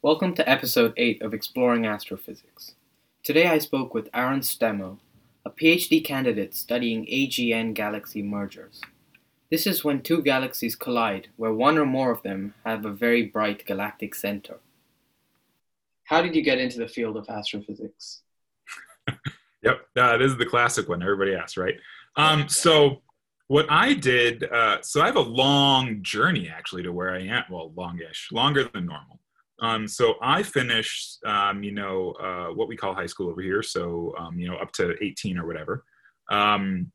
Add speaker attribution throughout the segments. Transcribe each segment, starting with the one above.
Speaker 1: Welcome to episode 8 of Exploring Astrophysics. Today I spoke with Aaron Stemo, a PhD candidate studying AGN galaxy mergers. This is when two galaxies collide, where one or more of them have a very bright galactic center. How did you get into the field of astrophysics?
Speaker 2: yep, uh, this is the classic one everybody asks, right? Um, so, what I did, uh, so I have a long journey actually to where I am. Well, longish, longer than normal. Um, so I finished, um, you know, uh, what we call high school over here. So, um, you know, up to 18 or whatever. Um,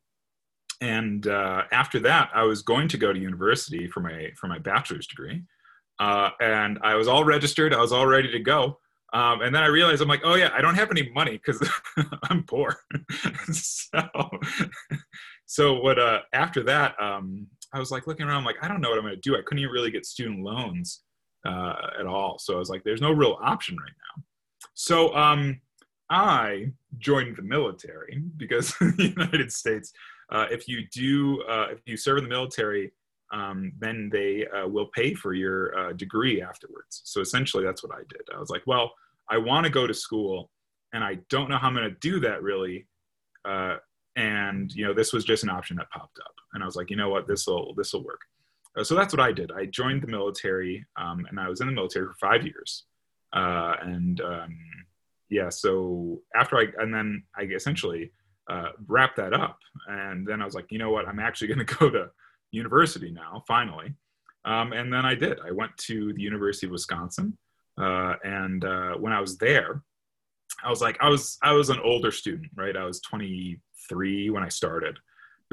Speaker 2: and uh, after that, I was going to go to university for my for my bachelor's degree, uh, and I was all registered. I was all ready to go. Um, and then I realized I'm like, oh yeah, I don't have any money because I'm poor. so, so what? Uh, after that, um, I was like looking around, I'm like, I don't know what I'm going to do. I couldn't even really get student loans uh, at all. So I was like, there's no real option right now. So um, I joined the military because the United States, uh, if you do, uh, if you serve in the military, um, then they uh, will pay for your uh, degree afterwards. So essentially, that's what I did. I was like, well, I want to go to school, and I don't know how I'm going to do that really. Uh, and you know, this was just an option that popped up, and I was like, you know what, this will this will work. Uh, so that's what I did. I joined the military, um, and I was in the military for five years. Uh, and um, yeah, so after I and then I essentially uh, wrapped that up, and then I was like, you know what, I'm actually going to go to university now, finally. Um, and then I did. I went to the University of Wisconsin, uh, and uh, when I was there, I was like, I was I was an older student, right? I was 23 when I started,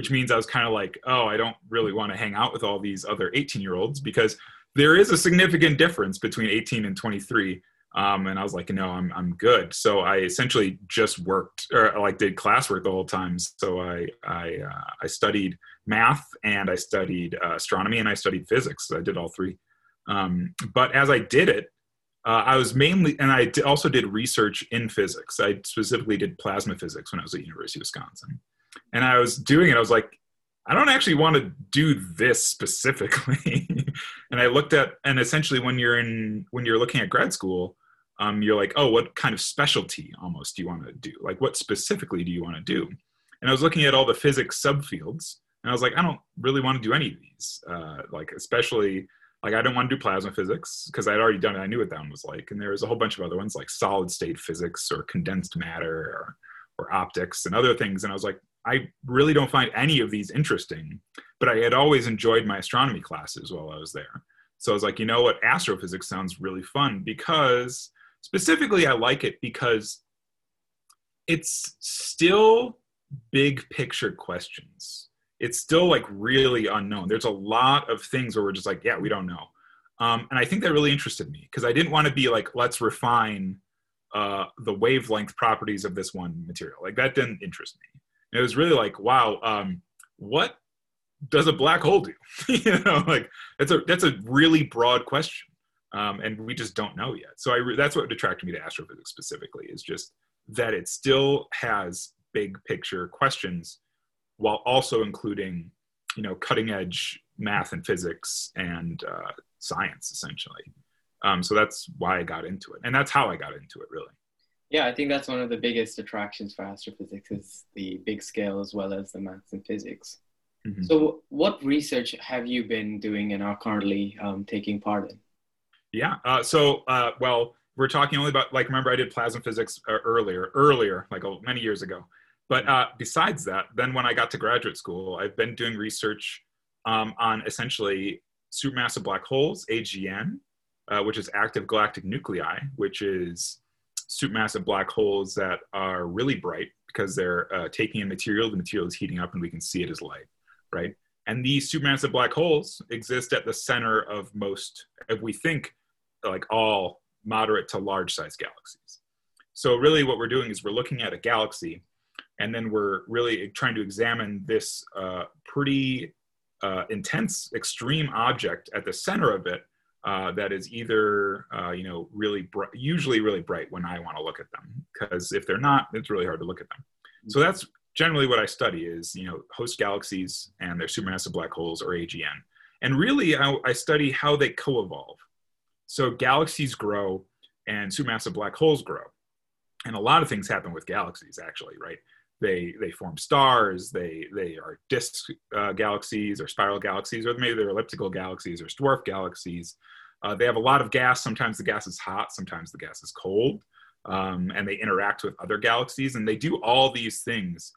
Speaker 2: which means I was kind of like, oh, I don't really want to hang out with all these other 18 year olds because there is a significant difference between 18 and 23. Um, and I was like, no, I'm I'm good. So I essentially just worked or like did classwork the whole time. So I I uh, I studied math and I studied uh, astronomy and I studied physics. So I did all three. Um, but as I did it, uh, I was mainly, and I also did research in physics. I specifically did plasma physics when I was at University of Wisconsin, and I was doing it. I was like, I don't actually want to do this specifically. and I looked at, and essentially, when you're in, when you're looking at grad school, um, you're like, oh, what kind of specialty almost do you want to do? Like, what specifically do you want to do? And I was looking at all the physics subfields, and I was like, I don't really want to do any of these. Uh, like, especially like I don't want to do plasma physics because I'd already done it. I knew what that one was like. And there was a whole bunch of other ones like solid state physics or condensed matter or, or optics and other things. And I was like, I really don't find any of these interesting. But I had always enjoyed my astronomy classes while I was there. So I was like, you know what? Astrophysics sounds really fun because specifically I like it because it's still big picture questions it's still like really unknown. There's a lot of things where we're just like, yeah, we don't know. Um, and I think that really interested me because I didn't want to be like, let's refine uh, the wavelength properties of this one material. Like that didn't interest me. It was really like, wow, um, what does a black hole do? you know, like that's a that's a really broad question, um, and we just don't know yet. So I re- that's what attracted me to astrophysics specifically is just that it still has big picture questions while also including you know cutting edge math and physics and uh, science essentially um, so that's why i got into it and that's how i got into it really
Speaker 1: yeah i think that's one of the biggest attractions for astrophysics is the big scale as well as the maths and physics. Mm-hmm. so what research have you been doing and are currently um, taking part in?
Speaker 2: Yeah uh, so uh, well we're talking only about like remember i did plasma physics uh, earlier earlier like oh, many years ago. But uh, besides that, then when I got to graduate school, I've been doing research um, on essentially supermassive black holes, AGN, uh, which is active galactic nuclei, which is supermassive black holes that are really bright because they're uh, taking in material, the material is heating up, and we can see it as light, right? And these supermassive black holes exist at the center of most, if we think like all moderate to large size galaxies. So, really, what we're doing is we're looking at a galaxy and then we're really trying to examine this uh, pretty uh, intense, extreme object at the center of it uh, that is either uh, you know really bright, usually really bright when I want to look at them, because if they're not, it's really hard to look at them. So that's generally what I study is you know host galaxies and their supermassive black holes or AGN, and really I, I study how they co-evolve. So galaxies grow and supermassive black holes grow. And a lot of things happen with galaxies, actually, right? They they form stars. They they are disk uh, galaxies or spiral galaxies, or maybe they're elliptical galaxies or dwarf galaxies. Uh, they have a lot of gas. Sometimes the gas is hot. Sometimes the gas is cold, um, and they interact with other galaxies. And they do all these things.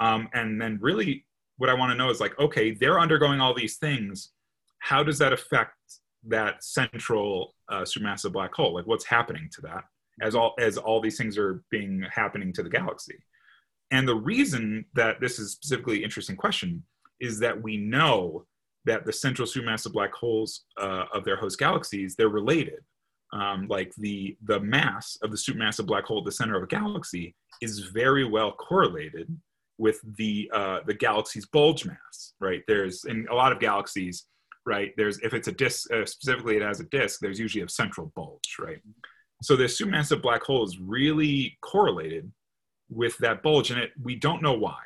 Speaker 2: Um, and then, really, what I want to know is like, okay, they're undergoing all these things. How does that affect that central uh, supermassive black hole? Like, what's happening to that as all as all these things are being happening to the galaxy? And the reason that this is specifically interesting question is that we know that the central supermassive black holes uh, of their host galaxies they're related. Um, like the the mass of the supermassive black hole at the center of a galaxy is very well correlated with the uh, the galaxy's bulge mass. Right? There's in a lot of galaxies, right? There's if it's a disk, uh, specifically it has a disk. There's usually a central bulge, right? So the supermassive black hole is really correlated with that bulge in it we don't know why.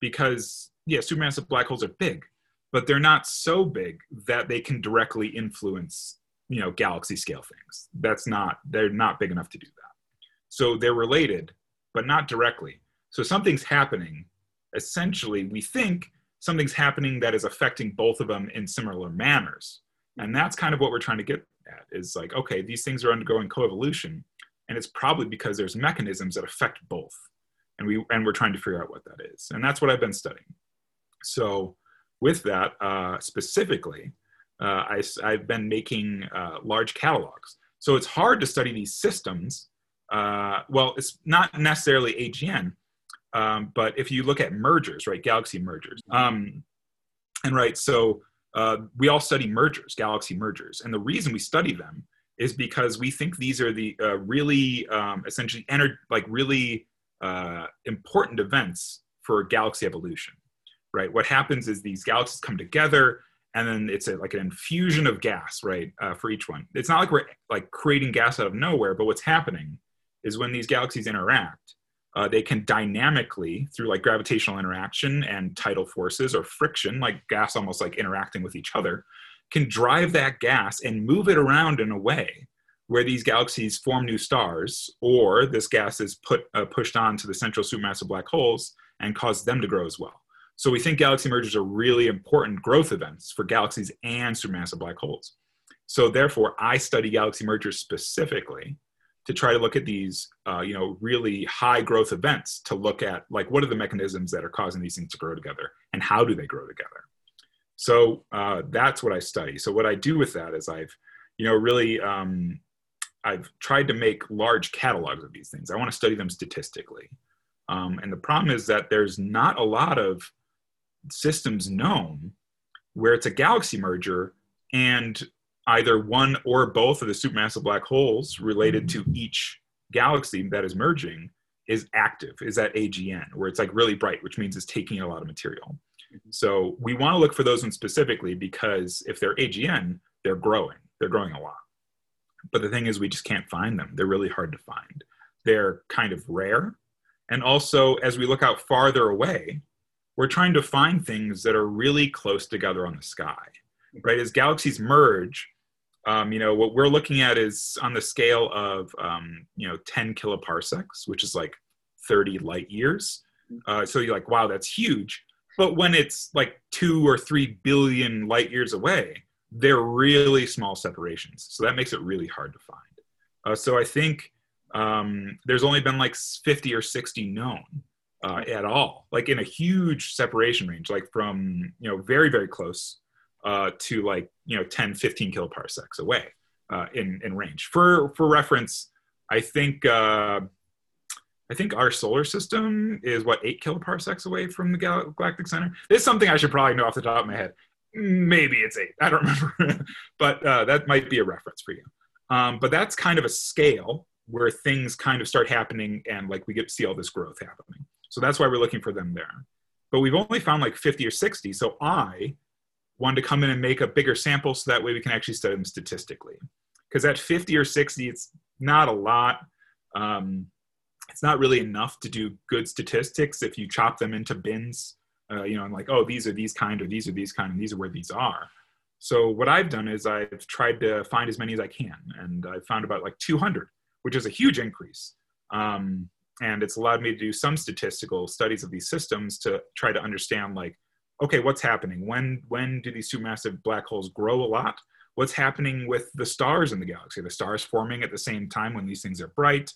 Speaker 2: Because yeah supermassive black holes are big but they're not so big that they can directly influence you know galaxy scale things. That's not they're not big enough to do that. So they're related but not directly. So something's happening. Essentially we think something's happening that is affecting both of them in similar manners. And that's kind of what we're trying to get at is like okay these things are undergoing coevolution and it's probably because there's mechanisms that affect both. And we and we're trying to figure out what that is. And that's what i've been studying. So with that uh, specifically uh, I, have been making uh, large catalogs. So it's hard to study these systems uh, well it's not necessarily agn um, but if you look at mergers right galaxy mergers um, and right so uh, we all study mergers galaxy mergers. And the reason we study them is because we think these are the uh, really um, essentially like really uh, important events for galaxy evolution, right? What happens is these galaxies come together and then it's a, like an infusion of gas, right, uh, for each one. It's not like we're like creating gas out of nowhere, but what's happening is when these galaxies interact, uh, they can dynamically, through like gravitational interaction and tidal forces or friction, like gas almost like interacting with each other, can drive that gas and move it around in a way where these galaxies form new stars, or this gas is put uh, pushed on to the central supermassive black holes and cause them to grow as well. So we think galaxy mergers are really important growth events for galaxies and supermassive black holes. So therefore, I study galaxy mergers specifically to try to look at these, uh, you know, really high growth events to look at like what are the mechanisms that are causing these things to grow together and how do they grow together. So uh, that's what I study. So what I do with that is I've, you know, really um, I've tried to make large catalogs of these things. I want to study them statistically. Um, and the problem is that there's not a lot of systems known where it's a galaxy merger and either one or both of the supermassive black holes related to each galaxy that is merging is active, is at AGN, where it's like really bright, which means it's taking a lot of material. Mm-hmm. So we want to look for those ones specifically because if they're AGN, they're growing. They're growing a lot. But the thing is, we just can't find them. They're really hard to find. They're kind of rare. And also, as we look out farther away, we're trying to find things that are really close together on the sky, right? As galaxies merge, um, you know, what we're looking at is on the scale of, um, you know, 10 kiloparsecs, which is like 30 light years. Uh, so you're like, wow, that's huge. But when it's like two or three billion light years away, they're really small separations. So that makes it really hard to find. Uh, so I think um, there's only been like 50 or 60 known uh, at all, like in a huge separation range, like from, you know, very, very close uh, to like, you know, 10, 15 kiloparsecs away uh, in, in range. For, for reference, I think, uh, I think our solar system is what, eight kiloparsecs away from the galactic center. This is something I should probably know off the top of my head maybe it's eight. I don't remember, but uh, that might be a reference for you. Um, but that's kind of a scale where things kind of start happening and like we get to see all this growth happening. So that's why we're looking for them there. But we've only found like 50 or 60. So I wanted to come in and make a bigger sample so that way we can actually study them statistically. Because at 50 or 60, it's not a lot. Um, it's not really enough to do good statistics if you chop them into bins uh, you know, I'm like, oh, these are these kind, or these are these kind, and these are where these are. So what I've done is I've tried to find as many as I can, and I've found about like 200, which is a huge increase. Um, and it's allowed me to do some statistical studies of these systems to try to understand like okay what's happening when when do these supermassive black holes grow a lot what's happening with the stars in the galaxy the stars forming at the same time when these things are bright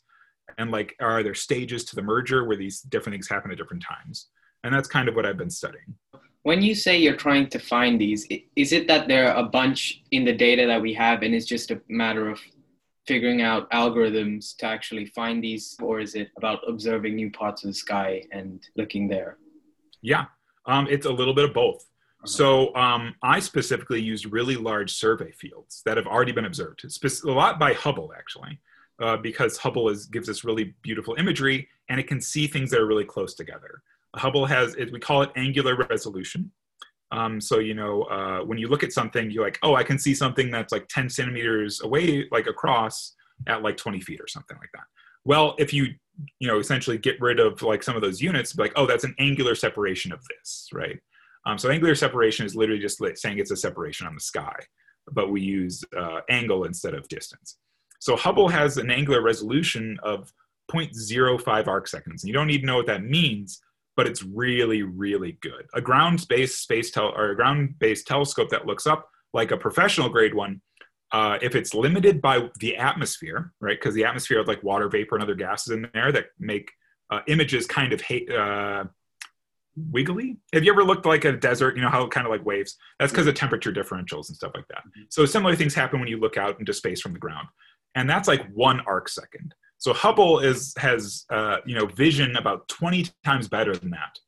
Speaker 2: and like are there stages to the merger where these different things happen at different times and that's kind of what i've been studying
Speaker 1: when you say you're trying to find these is it that there are a bunch in the data that we have and it's just a matter of figuring out algorithms to actually find these, or is it about observing new parts of the sky and looking there?
Speaker 2: Yeah, um, it's a little bit of both. Uh-huh. So um, I specifically used really large survey fields that have already been observed. A lot by Hubble actually, uh, because Hubble is, gives us really beautiful imagery and it can see things that are really close together. Hubble has, we call it angular resolution. Um, so you know, uh, when you look at something, you're like, oh, I can see something that's like 10 centimeters away, like across at like 20 feet or something like that. Well, if you you know essentially get rid of like some of those units, like, oh, that's an angular separation of this, right? Um, so angular separation is literally just saying it's a separation on the sky, but we use uh, angle instead of distance. So Hubble has an angular resolution of 0.05 arc seconds. And you don't need to know what that means, but it's really, really good. A ground-based space tel- or a ground-based telescope that looks up like a professional grade one, uh, if it's limited by the atmosphere, right? Because the atmosphere has like water vapor and other gases in there that make uh, images kind of ha- uh, wiggly. Have you ever looked like a desert? You know how it kind of like waves. That's because of temperature differentials and stuff like that. Mm-hmm. So similar things happen when you look out into space from the ground, and that's like one arc second. So Hubble is has uh, you know vision about 20 times better than that,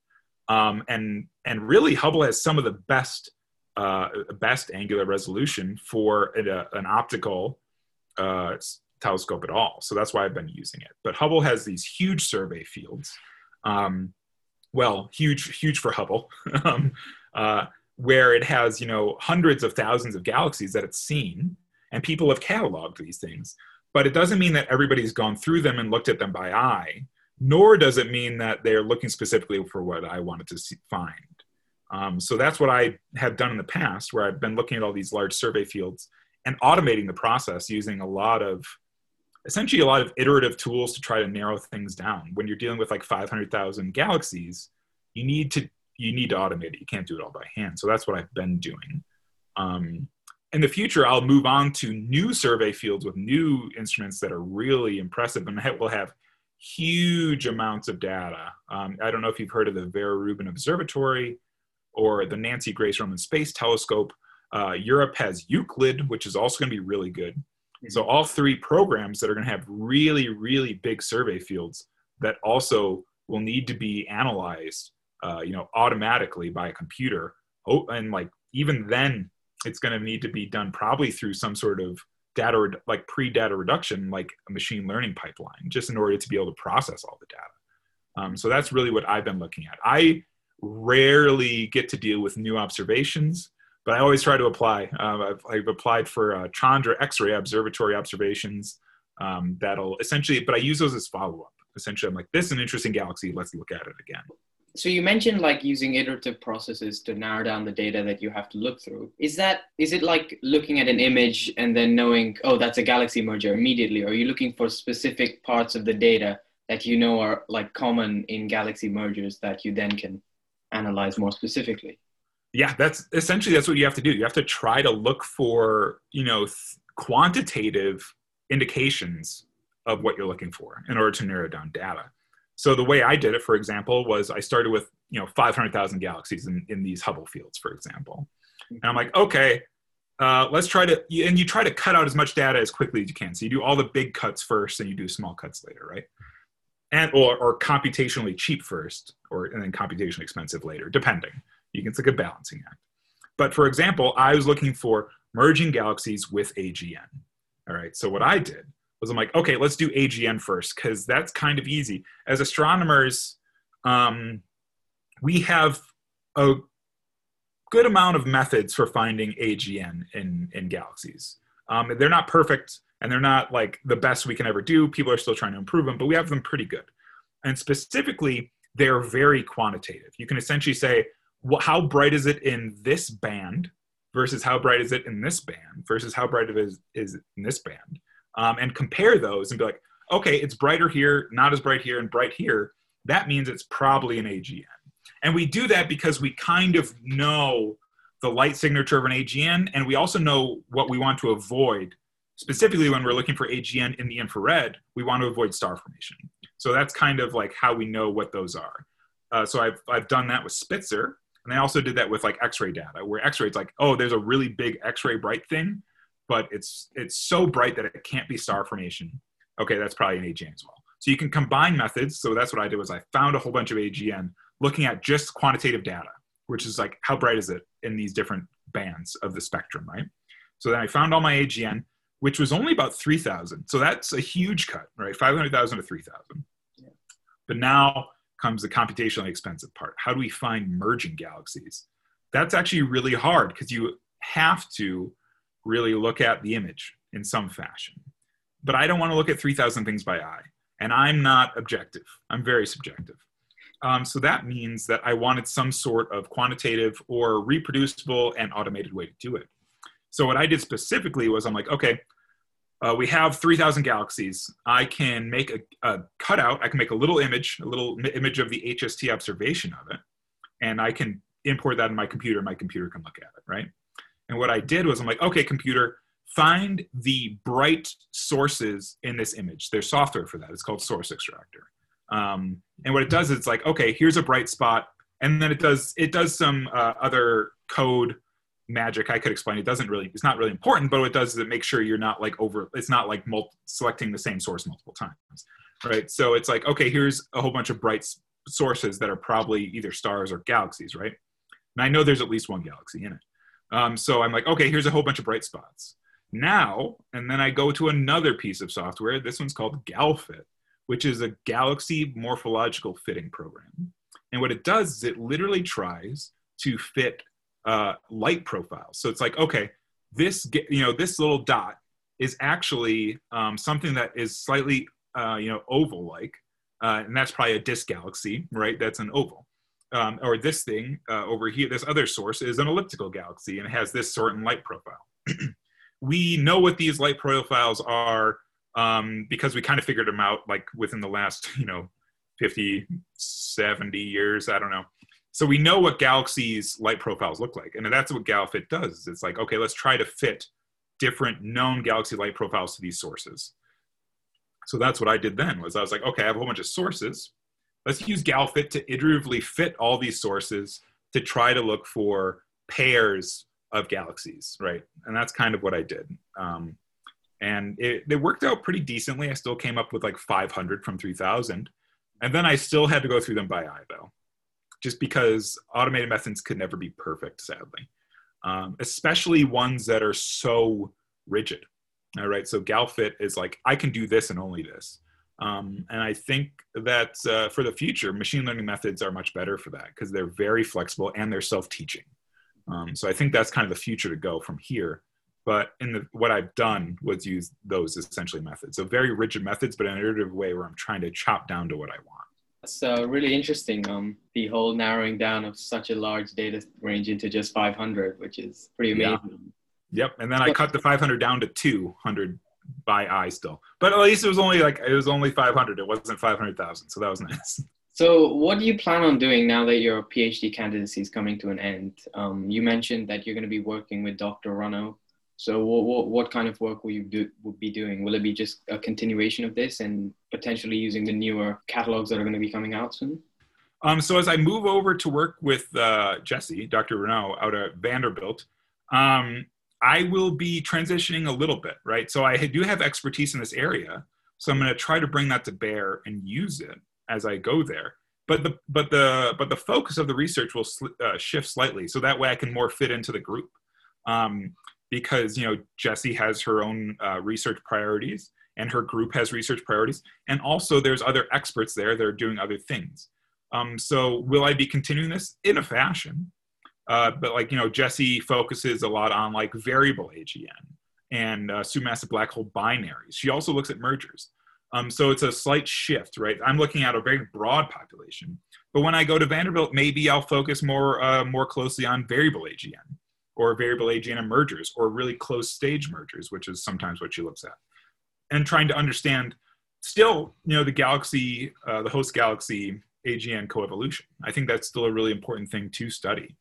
Speaker 2: um, and and really Hubble has some of the best uh, best angular resolution for a, an optical uh, telescope at all. So that's why I've been using it. But Hubble has these huge survey fields. Um, well, huge, huge for Hubble, um, uh, where it has you know hundreds of thousands of galaxies that it's seen, and people have cataloged these things but it doesn't mean that everybody's gone through them and looked at them by eye nor does it mean that they're looking specifically for what i wanted to see, find. Um, so that's what i have done in the past where i've been looking at all these large survey fields and automating the process using a lot of essentially a lot of iterative tools to try to narrow things down. When you're dealing with like 500000 galaxies you need to you need to automate it. You can't do it all by hand. So that's what i've been doing. Um, in the future, I'll move on to new survey fields with new instruments that are really impressive and that will have huge amounts of data. Um, I don't know if you've heard of the Vera Rubin Observatory or the Nancy Grace Roman Space Telescope. Uh, Europe has Euclid, which is also going to be really good. Mm-hmm. So, all three programs that are going to have really, really big survey fields that also will need to be analyzed, uh, you know, automatically by a computer. Oh, and like even then, it's going to need to be done probably through some sort of data like pre-data reduction like a machine learning pipeline just in order to be able to process all the data. Um, so that's really what i've been looking at. I rarely get to deal with new observations but i always try to apply. Uh, I've, I've, applied for uh, chandra x-ray observatory observations um, that'll essentially but i use those as follow-up. Essentially i'm like this is an interesting galaxy. Let's look at it again
Speaker 1: so you mentioned like using iterative processes to narrow down the data that you have to look through. Is that is it like looking at an image and then knowing oh that's a galaxy merger immediately? Or are you looking for specific parts of the data that you know are like common in galaxy mergers that you then can analyze more specifically?
Speaker 2: Yeah that's essentially that's what you have to do. You have to try to look for you know th- quantitative indications of what you're looking for in order to narrow down data so the way I did it, for example, was I started with you know 500,000 galaxies in, in these Hubble fields, for example. And I'm like, okay, uh, let's try to, and you try to cut out as much data as quickly as you can. So you do all the big cuts first, and you do small cuts later, right? And or, or computationally cheap first, or and then computationally expensive later, depending. You can, like a balancing act. But for example, I was looking for merging galaxies with AGN. All right. So what I did was I'm like, okay, let's do AGN first because that's kind of easy. As astronomers, um, we have a good amount of methods for finding AGN in in galaxies. Um, they're not perfect and they're not like the best we can ever do. People are still trying to improve them, but we have them pretty good. And specifically, they're very quantitative. You can essentially say, well, how bright is it in this band versus how bright is it in this band versus how bright it is, is in this band um, and compare those and be like, okay, it's brighter here, not as bright here, and bright here. That means it's probably an AGN. And we do that because we kind of know the light signature of an AGN, and we also know what we want to avoid. Specifically, when we're looking for AGN in the infrared, we want to avoid star formation. So that's kind of like how we know what those are. Uh, so I've, I've done that with Spitzer, and I also did that with like X-ray data, where X-ray it's like, oh, there's a really big X-ray bright thing, but it's it's so bright that it can't be star formation. Okay, that's probably an AGN as well. So you can combine methods. So that's what I did was I found a whole bunch of AGN looking at just quantitative data, which is like how bright is it in these different bands of the spectrum, right? So then I found all my AGN, which was only about 3,000. So that's a huge cut, right? 500,000 to 3,000. Yeah. But now comes the computationally expensive part. How do we find merging galaxies? That's actually really hard because you have to really look at the image in some fashion. But I don't want to look at 3,000 things by eye. And I'm not objective, I'm very subjective. Um, so that means that I wanted some sort of quantitative or reproducible and automated way to do it. So what I did specifically was I'm like, okay, uh, we have 3,000 galaxies. I can make a, a, cutout. I can make a little image, a little image of the HST observation of it, and I can import that in my computer. My computer can look at it? And what I did was I'm like, okay, computer, find the bright sources in this image. There's software for that. It's called Source Extractor. Um, and what it does is it's like, okay, here's a bright spot, and then it does it does some uh, other code magic i could explain it doesn't really it's not really important but what it does is it makes sure you're not like over it's not like mul- selecting the same source multiple times right so it's like okay here's a whole bunch of bright sources that are probably either stars or galaxies right and i know there's at least one galaxy in it um, so i'm like okay here's a whole bunch of bright spots now and then i go to another piece of software this one's called galfit which is a galaxy morphological fitting program and what it does is it literally tries to fit uh, light profiles. So it's like, okay, this you know this little dot is actually um, something that is slightly uh, you know oval-like, uh, and that's probably a disk galaxy, right? That's an oval. Um, or this thing uh, over here, this other source is an elliptical galaxy and has this sort certain light profile. we know what these light profiles are um, because we kind of figured them out like within the last, you know, 50, 70 years. I don't know so we know what galaxies light profiles look like and that's what galfit does it's like okay let's try to fit different known galaxy light profiles to these sources so that's what i did then was i was like okay i have a whole bunch of sources let's use galfit to iteratively fit all these sources to try to look for pairs of galaxies right? And that's kind of what i did. Um, and it, it worked out pretty decently. I still came up with like 500 from 3000 and then i still had to go through them by eye though just because automated methods could never be perfect, sadly, um, especially ones that are so rigid. All right, so Galfit is like, I can do this and only this. Um, and I think that uh, for the future, machine learning methods are much better for that because they're very flexible and they're self teaching. Um, so I think that's kind of the future to go from here. But in the, what I've done was use those essentially methods. So very rigid methods, but in an iterative way where I'm trying to chop down to what I want.
Speaker 1: That's uh, really interesting. Um, the whole narrowing down of such a large data range into just 500, which is pretty amazing.
Speaker 2: Yeah. Yep. And then I cut the 500 down to 200 by eye still, but at least it was only like it was only 500. It wasn't 500,000, so that was nice.
Speaker 1: So, what do you plan on doing now that your PhD candidacy is coming to an end? Um, you mentioned that you're going to be working with Dr. Runnoe so what, what, what kind of work will you do would be doing? Will it be just a continuation of this and potentially using the newer catalogs that are going to be coming out soon?
Speaker 2: Um, so as I move over to work with uh, Jessie, Dr. Runnoe out at Vanderbilt, um, I will be transitioning a little bit, right? So I do have expertise in this area, so I'm going to try to bring that to bear and use it as I go there. But the but the but the focus of the research will sl- uh, shift slightly, so that way I can more fit into the group. Um, because you know Jessie has her own uh, research priorities and her group has research priorities, and also there's other experts there that are doing other things. Um, so will I be continuing this in a fashion? Uh, but like you know, Jessie focuses a lot on like variable AGN and uh, supermassive black hole binaries. She also looks at mergers. Um, so it's a slight shift, right? I'm looking at a very broad population, but when I go to Vanderbilt, maybe I'll focus more uh, more closely on variable AGN or variable AGN mergers or really close stage mergers, which is sometimes what she looks at. and trying to understand still, you know, the galaxy, uh, the host galaxy AGN coevolution. I think that's still a really important thing to study.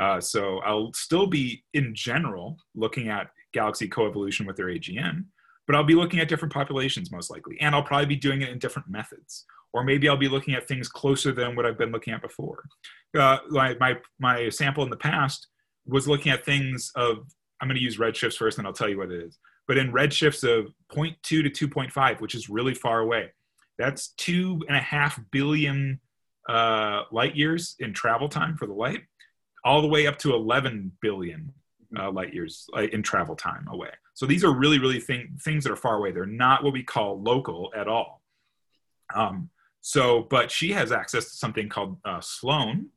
Speaker 2: Uh, so I'll still be, in general, looking at galaxy coevolution with their AGN, but I'll be looking at different populations most likely, and I'll probably be doing it in different methods. Or maybe I'll be looking at things closer than what I've been looking at before. Uh, my, my, my sample in the past was looking at things of, I'm going to use redshifts first, and I'll tell you what it is. But in redshifts of 0.2 to 2.5, which is really far away, that's two and a half billion uh, light years in travel time for the light, all the way up to 11 billion uh, light years uh, in travel time away. So these are really, really thing, things that are far away. They're not what we call local at all. Um, so, but she has access to something called uh, Sloan,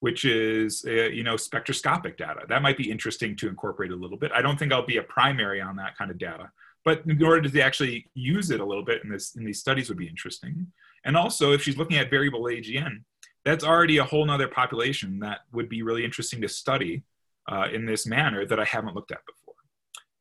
Speaker 2: which is uh, you know spectroscopic data. That might be interesting to incorporate a little bit. I don't think I'll be a primary on that kind of data, but in order to actually use it a little bit in this in these studies would be interesting. And also, if she's looking at variable AGN, that's already a whole nother population that would be really interesting to study uh, in this manner that I haven't looked at before.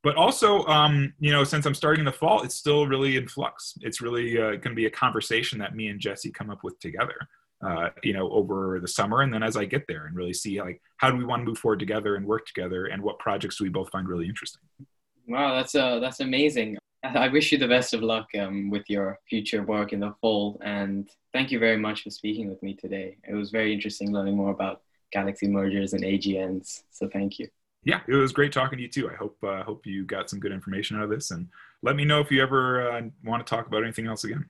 Speaker 2: But also, um, you know, since I'm starting in the fall, it's still really in flux. It's really uh, going to be a conversation that me and Jessie come up with together uh, you know, over the summer, and then as I get there and really see like how do we want to move forward together and work together, and what projects do we both find really interesting.
Speaker 1: Wow, that's uh, that's amazing. I wish you the best of luck um, with your future work in the fall, and thank you very much for speaking with me today. It was very interesting learning more about galaxy mergers and AGNs. So thank you.
Speaker 2: Yeah, it was great talking to you too. I hope uh, hope you got some good information out of this, and let me know if you ever uh, want to talk about anything else again.